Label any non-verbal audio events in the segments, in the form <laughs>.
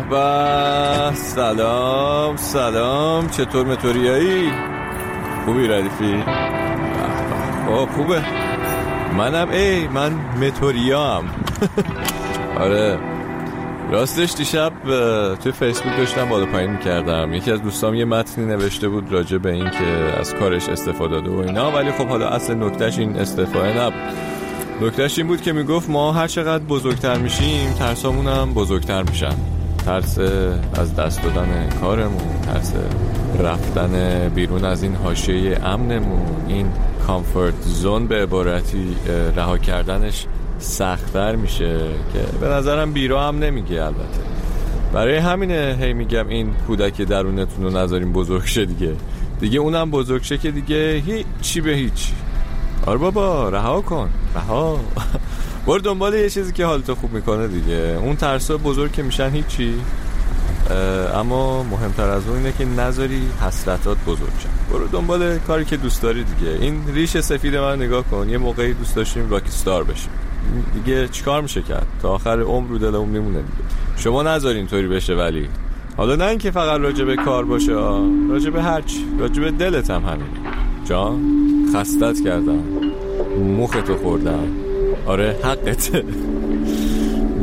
به به. سلام سلام. چطور متوریایی؟ خوبی ردیفی؟ خب خوبه. منم ای من متوریا هم <laughs> آره. راستش دیشب توی فیسبوک داشتم بالا پایین می‌کردم. یکی از دوستام یه متنی نوشته بود راجع به این که از کارش استفاده داده و اینا. ولی خب حالا اصل نکتهش این استفاده نبود. نکتهش این بود که می‌گفت ما هر چقدر بزرگتر میشیم ترسامون هم بزرگتر میشن. ترس از دست دادن کارمون ترس رفتن بیرون از این حاشیه امنمون این کامفورت زون به عبارتی رها کردنش سختتر میشه که به نظرم بیرا هم نمیگه البته. برای همینه هی میگم این کودک درونتون رو نذاریم بزرگ شه دیگه. دیگه اونم بزرگ شه که دیگه هیچی به هیچ. آره بابا رها کن. رها. برو دنبال یه چیزی که حالتو خوب می‌کنه دیگه. اون ترسا بزرگ که میشن هیچی. اما مهمتر از اون اینه که نذاری حسرتات بزرگ شن. برو دنبال کاری که دوست داری دیگه. این ریش سفید من نگاه کن. یه موقعی دوست داشتیم راکی ستار بشیم. دیگه چیکار میشه کرد؟ تا آخر عمر رو دلمون میمونه دیگه. شما نذاری اینطوری بشه ولی. حالا نه اینکه فقط راجع به کار باشه راجع به هرچ راجع به دلت هم همین جان خستت کردم. مختو خوردم. آره حقته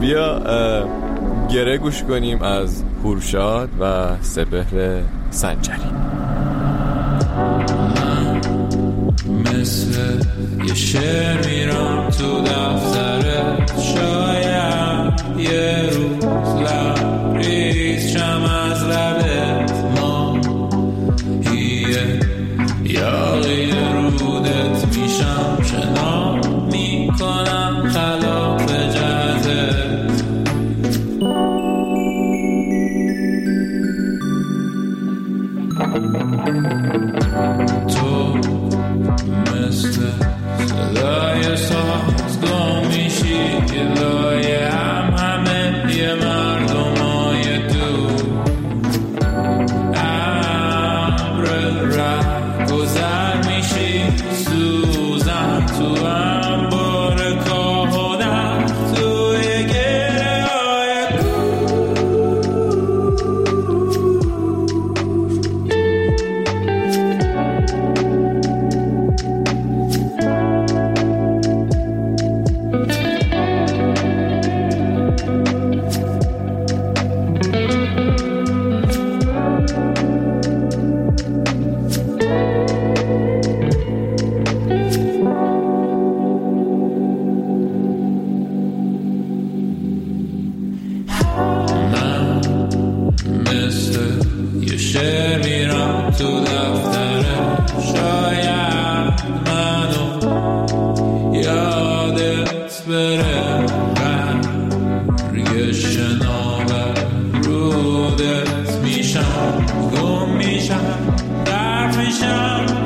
بیا گره گوش کنیم از هورشاد و سپهر سنجری. مثل یه شعر میرم تو دفتر. شاید یه روز لبریز شم از لبت برگ شناور رودت میشم گم میشم درد میشم.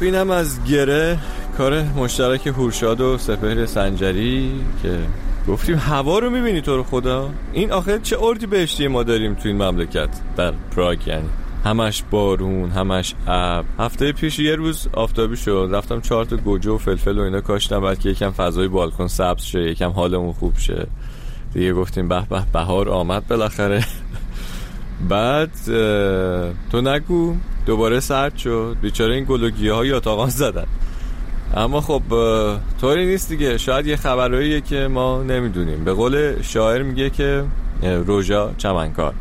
اینم از گره کار مشترک هورشاد و سپهر سنجری که گفتیم هوا رو می‌بینی تو رو خدا؟ این آخر چه اردی بهشتی ما داریم تو این مملکت؟ در پراگ یعنی. همش بارون همش ابر هفته پیش یه روز آفتابی شد. رفتم چهار تا گوجه و فلفل و اینا کاشتم بعد که یکم فضای بالکن سبز شه یکم حالمون خوب شه. دیگه گفتیم به به بهار آمد بالاخره. <laughs> بعد تو نگو. دوباره سرد شد. بیچاره این گلوگیه ها یاتاقان زدن. اما خب طوری نیست دیگه. شاید یه خبرهاییه که ما نمی‌دونیم. به قول شاعر میگه که روژا چمنکار.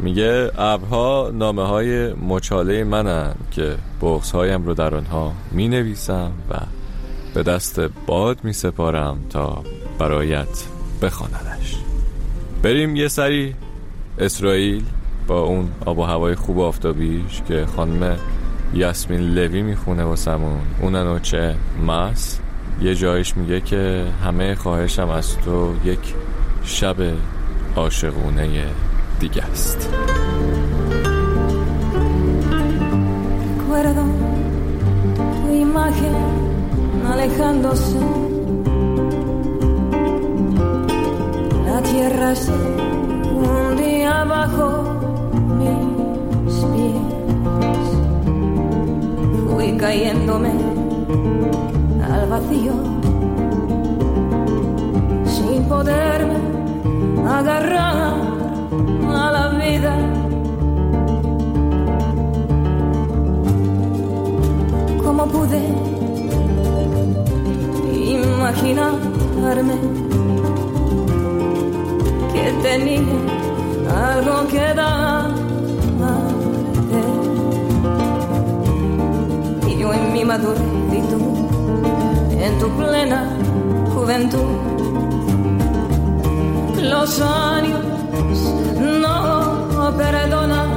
میگه ابرها نامه های مچاله منن که بغز هایم رو در آنها می نویسم و به دست باد می سپارم تا برایت بخواندش بریم یه سری اسرائیل. با اون آب و هوای خوب آفتابیش که خانم یاسمین لوی می‌خونه واسمون. اون نوچه ماس. یه جایش میگه که همه خواهشم از تو یک شب عاشقونه دیگه است. Se hundía bajo. Cayéndome al vacío sin poderme agarrar a la vida. ¿Cómo pude imaginarme que tenía algo que darte? Yo en mi madurez en tu plena juventud, los años no perdonan.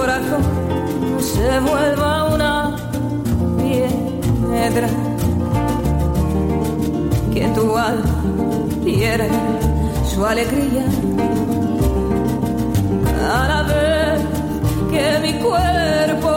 Corazón se vuelva una piedra. Que tu alma pierda su alegría. A la vez que mi cuerpo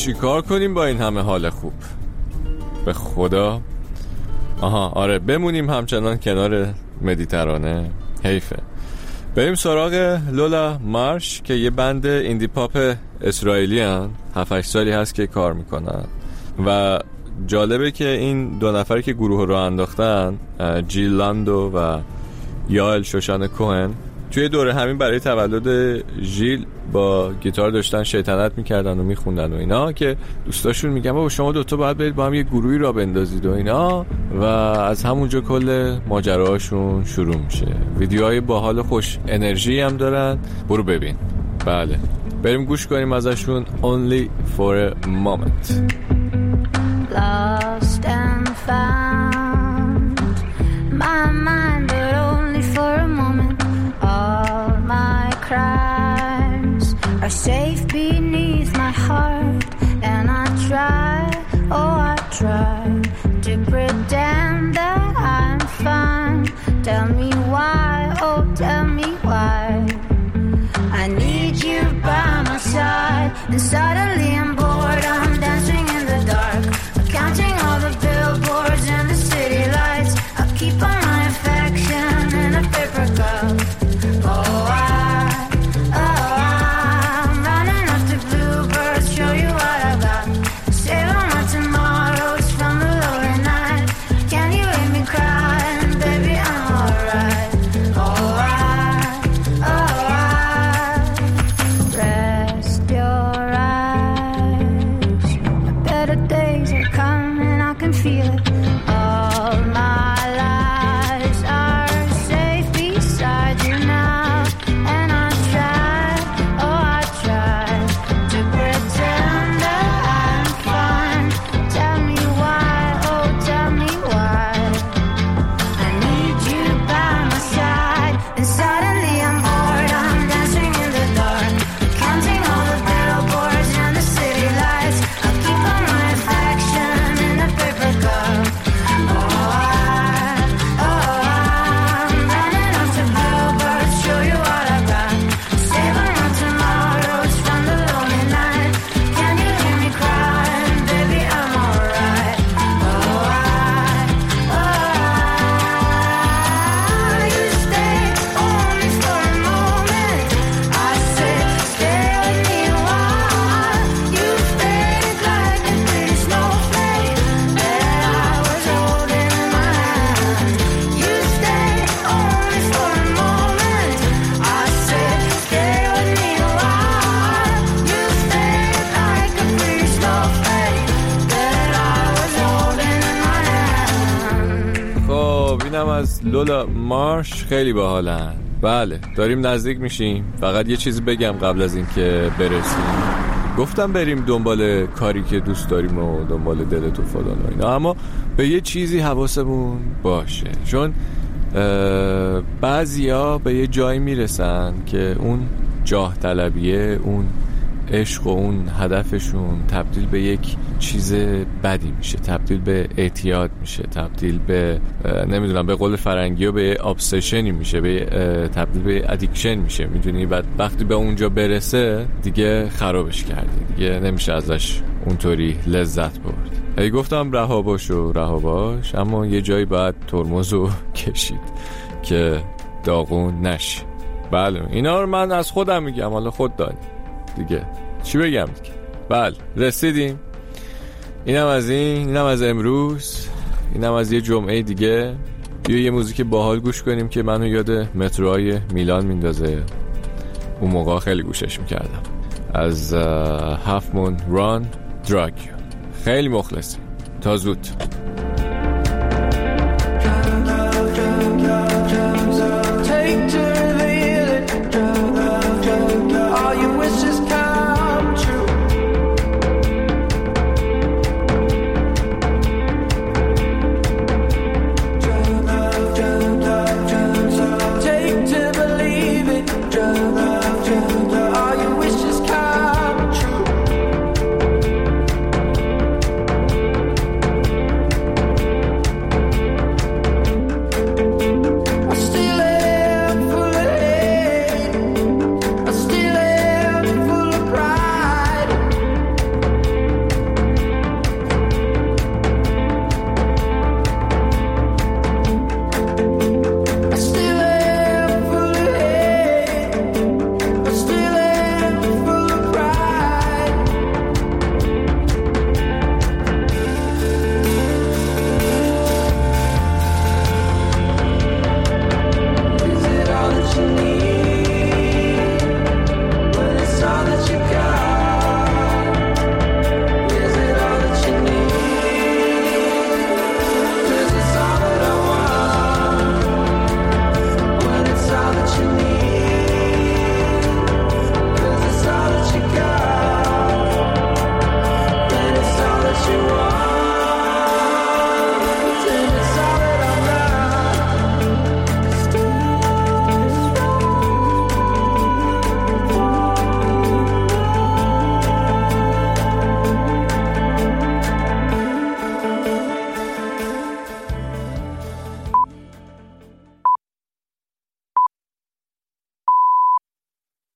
چیکار کنیم با این همه حال خوب؟ به خدا؟ آها آره بمونیم همچنان کنار مدیترانه. حیفه. بریم سراغ لولا مارش که یه بند ایندی پاپ اسرائیلی هن. 7 سالی هست که کار می‌کنن. و جالبه که این دو نفری که گروه رو انداختن جیل لاندو و یائل شوشان کوهن توی دوره همین برای تولد ژیل با گیتار داشتن شیطنت می‌کردن و میخوندن و اینا که دوستاشون میگن بابا شما دوتا باید برید با هم یه گروهی را بندازید و اینا و از همونجا کل ماجراهاشون شروع میشه. ویدیوهای باحال خوش انرژی هم دارن. برو ببین. بله. بریم گوش کنیم ازشون Only for a moment. Safe beneath my heart, and I try, oh, I try لولا مارش خیلی باحالن. بله داریم نزدیک میشیم. فقط یه چیزی بگم قبل از اینکه برسیم. گفتم بریم دنبال کاری که دوست داریم و دنبال دلت و فلان و اینا. اما به یه چیزی حواسمون باشه. چون بعضیا به یه جایی می‌رسن که اون جاه طلبیه اون عشق و اون هدفشون تبدیل به یک چیز بدی میشه تبدیل به اعتیاد میشه تبدیل به نمی‌دونم به قول فرنگی و به obsession ی میشه به تبدیل به addiction میشه. می‌دونی؟ بعد وقتی به اونجا برسه دیگه خرابش کردی دیگه نمیشه ازش اونطوری لذت برد. ای گفتم رها باش و رها باش اما یه جایی باید ترمزو <laughs> کشید که داغون نشی. بله اینا رو من از خودم میگم حالا خود دانی. دیگه. چی بگم؟ دیگه بله رسیدیم. اینم از این اینم از امروز. اینم از یه جمعه دیگه. بیا یه موزیک باحال گوش کنیم که منو یاد متروهای میلان میندازه. اون موقع خیلی گوشش می‌کردم. از هفت مون ران دراگ خیلی مخلصی تا زود.